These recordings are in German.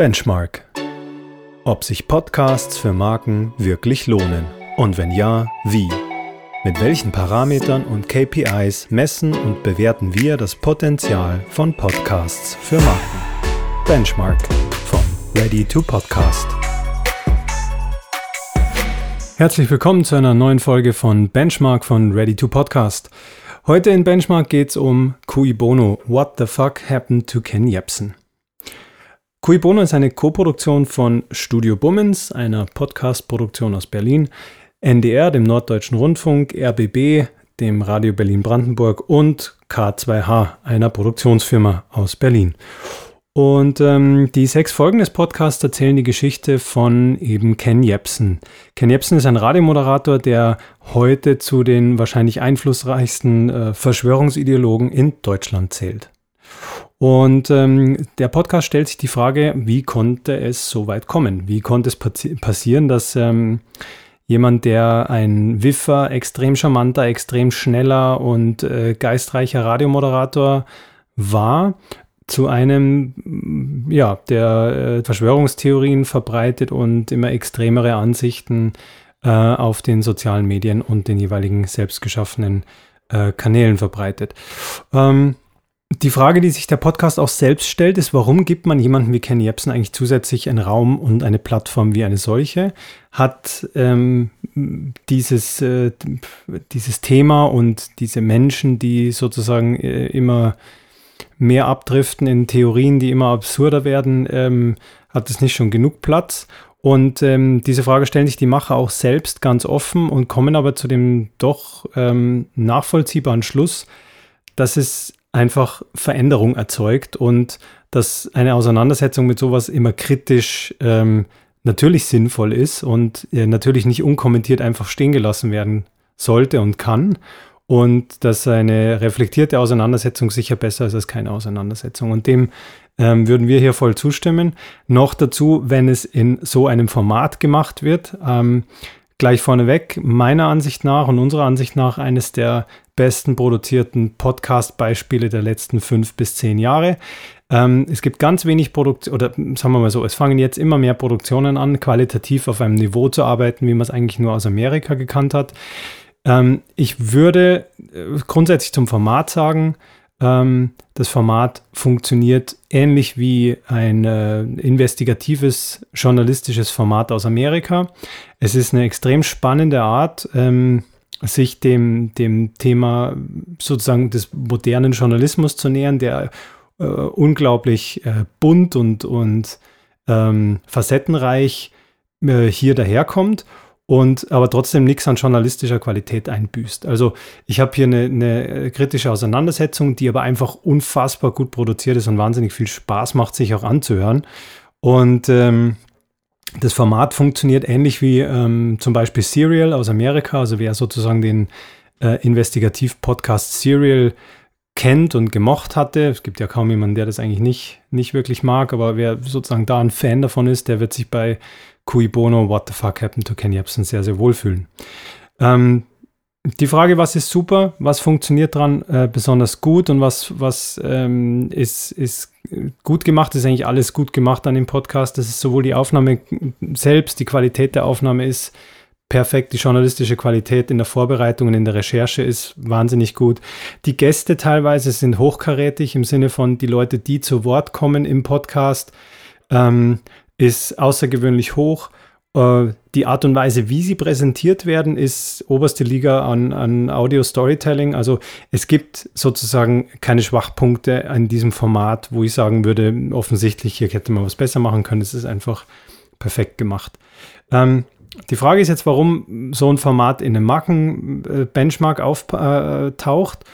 Benchmark. Ob sich Podcasts für Marken wirklich lohnen und wenn ja, wie? Mit welchen Parametern und KPIs messen und bewerten wir das Potenzial von Podcasts für Marken? Benchmark von Ready to Podcast. Herzlich willkommen zu einer neuen Folge von Benchmark von Ready to Podcast. Heute in Benchmark geht es um Cui Bono. What the fuck happened to Ken Jebsen? Cui Bono ist eine Co-Produktion von Studio Bummens, einer Podcast-Produktion aus Berlin, NDR, dem Norddeutschen Rundfunk, RBB, dem Radio Berlin-Brandenburg und K2H, einer Produktionsfirma aus Berlin. Und ähm, die sechs Folgen des Podcasts erzählen die Geschichte von eben Ken Jebsen. Ken Jebsen ist ein Radiomoderator, der heute zu den wahrscheinlich einflussreichsten äh, Verschwörungsideologen in Deutschland zählt. Und ähm, der Podcast stellt sich die Frage, wie konnte es so weit kommen? Wie konnte es passi passieren, dass ähm, jemand, der ein Wiffer, extrem charmanter, extrem schneller und äh, geistreicher Radiomoderator war, zu einem, ja, der äh, Verschwörungstheorien verbreitet und immer extremere Ansichten äh, auf den sozialen Medien und den jeweiligen selbstgeschaffenen äh, Kanälen verbreitet. Ähm, die Frage, die sich der Podcast auch selbst stellt, ist, warum gibt man jemanden wie Ken Jebsen eigentlich zusätzlich einen Raum und eine Plattform wie eine solche? Hat ähm, dieses, äh, dieses Thema und diese Menschen, die sozusagen äh, immer mehr abdriften in Theorien, die immer absurder werden, ähm, hat es nicht schon genug Platz? Und ähm, diese Frage stellen sich die Macher auch selbst ganz offen und kommen aber zu dem doch ähm, nachvollziehbaren Schluss, dass es einfach Veränderung erzeugt und dass eine Auseinandersetzung mit sowas immer kritisch ähm, natürlich sinnvoll ist und äh, natürlich nicht unkommentiert einfach stehen gelassen werden sollte und kann. Und dass eine reflektierte Auseinandersetzung sicher besser ist als keine Auseinandersetzung. Und dem ähm, würden wir hier voll zustimmen. Noch dazu, wenn es in so einem Format gemacht wird. Ähm, gleich vorneweg, meiner Ansicht nach und unserer Ansicht nach eines der besten produzierten Podcast-Beispiele der letzten fünf bis zehn Jahre. Ähm, es gibt ganz wenig Produktion, oder sagen wir mal so, es fangen jetzt immer mehr Produktionen an, qualitativ auf einem Niveau zu arbeiten, wie man es eigentlich nur aus Amerika gekannt hat. Ähm, ich würde äh, grundsätzlich zum Format sagen, ähm, das Format funktioniert ähnlich wie ein äh, investigatives journalistisches Format aus Amerika. Es ist eine extrem spannende Art, ähm, sich dem, dem Thema sozusagen des modernen Journalismus zu nähern, der äh, unglaublich äh, bunt und, und ähm, facettenreich äh, hier daherkommt und aber trotzdem nichts an journalistischer Qualität einbüßt. Also ich habe hier eine, eine, kritische Auseinandersetzung, die aber einfach unfassbar gut produziert ist und wahnsinnig viel Spaß macht, sich auch anzuhören. Und ähm, das Format funktioniert ähnlich wie ähm, zum Beispiel Serial aus Amerika. Also wer sozusagen den äh, Investigativ-Podcast Serial kennt und gemocht hatte, es gibt ja kaum jemanden, der das eigentlich nicht, nicht wirklich mag, aber wer sozusagen da ein Fan davon ist, der wird sich bei Cui Bono, What the Fuck Happened to Ken Jebsen sehr, sehr wohlfühlen. Ähm, die Frage, was ist super, was funktioniert dran äh, besonders gut und was, was ähm, ist, ist gut gemacht, ist eigentlich alles gut gemacht an dem Podcast. Das ist sowohl die Aufnahme selbst, die Qualität der Aufnahme ist perfekt, die journalistische Qualität in der Vorbereitung und in der Recherche ist wahnsinnig gut. Die Gäste teilweise sind hochkarätig im Sinne von die Leute, die zu Wort kommen im Podcast, ähm, ist außergewöhnlich hoch. Äh, die Art und Weise, wie sie präsentiert werden, ist oberste Liga an, an Audio-Storytelling. Also es gibt sozusagen keine Schwachpunkte in diesem Format, wo ich sagen würde, offensichtlich hier hätte man was besser machen können. Es ist einfach perfekt gemacht. Ähm, die Frage ist jetzt, warum so ein Format in einem Marken-Benchmark auftaucht.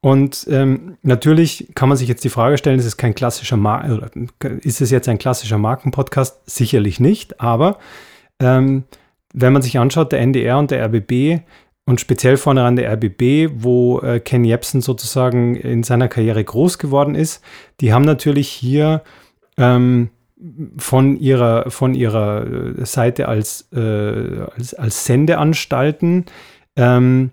Und ähm, natürlich kann man sich jetzt die Frage stellen, ist es kein klassischer Mar ist es jetzt ein klassischer Markenpodcast? Sicherlich nicht, aber ähm, wenn man sich anschaut, der NDR und der RBB und speziell vorne an der RBB, wo äh, Ken Jebsen sozusagen in seiner Karriere groß geworden ist, die haben natürlich hier ähm, von ihrer, von ihrer äh, Seite als, äh, als, als Sendeanstalten ähm,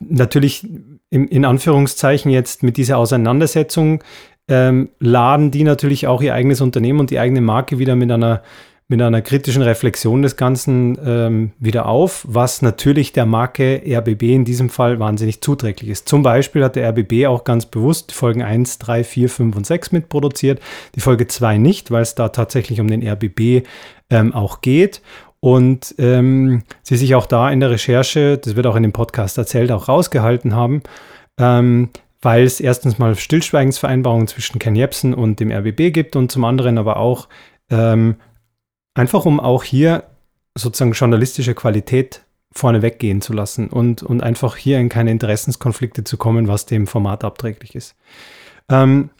natürlich in, in, Anführungszeichen jetzt mit dieser Auseinandersetzung ähm, laden die natürlich auch ihr eigenes Unternehmen und die eigene Marke wieder mit einer mit einer kritischen Reflexion des Ganzen ähm, wieder auf, was natürlich der Marke RBB in diesem Fall wahnsinnig zuträglich ist. Zum Beispiel hat der RBB auch ganz bewusst Folgen 1, 3, 4, 5 und 6 mitproduziert, die Folge 2 nicht, weil es da tatsächlich um den RBB ähm, auch geht. Und ähm, sie sich auch da in der Recherche, das wird auch in dem Podcast erzählt, auch rausgehalten haben, ähm, weil es erstens mal Stillschweigensvereinbarungen zwischen Ken Jebsen und dem RBB gibt und zum anderen aber auch ähm, Einfach um auch hier sozusagen journalistische Qualität vorne weggehen zu lassen und, und einfach hier in keine Interessenskonflikte zu kommen, was dem Format abträglich ist. Ähm,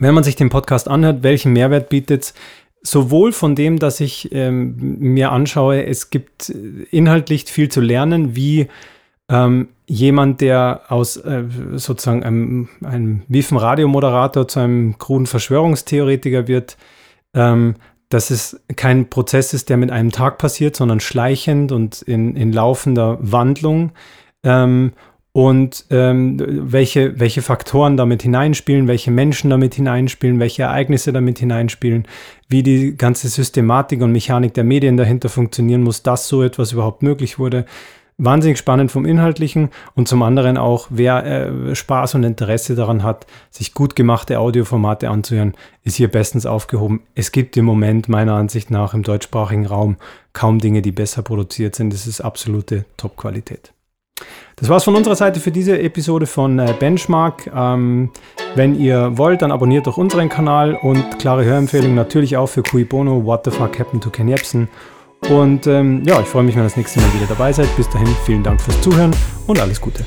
wenn man sich den Podcast anhört, welchen Mehrwert bietet es? Sowohl von dem, dass ich ähm, mir anschaue, es gibt inhaltlich viel zu lernen, wie ähm, jemand, der aus äh, sozusagen einem, einem wiefen Radiomoderator zu einem kruden Verschwörungstheoretiker wird, ähm, dass es kein Prozess ist, der mit einem Tag passiert, sondern schleichend und in, in laufender Wandlung. Ähm, und ähm, welche, welche Faktoren damit hineinspielen, welche Menschen damit hineinspielen, welche Ereignisse damit hineinspielen, wie die ganze Systematik und Mechanik der Medien dahinter funktionieren muss, dass so etwas überhaupt möglich wurde wahnsinnig spannend vom Inhaltlichen und zum anderen auch, wer äh, Spaß und Interesse daran hat, sich gut gemachte Audioformate anzuhören, ist hier bestens aufgehoben. Es gibt im Moment meiner Ansicht nach im deutschsprachigen Raum kaum Dinge, die besser produziert sind. Das ist absolute Top-Qualität. Das war's von unserer Seite für diese Episode von äh, Benchmark. Ähm, wenn ihr wollt, dann abonniert doch unseren Kanal und klare Hörempfehlung natürlich auch für Cui Bono, What the Fuck Happened to Ken Jebsen und ähm, ja, ich freue mich, wenn ihr das nächste Mal wieder dabei seid. Bis dahin, vielen Dank fürs Zuhören und alles Gute.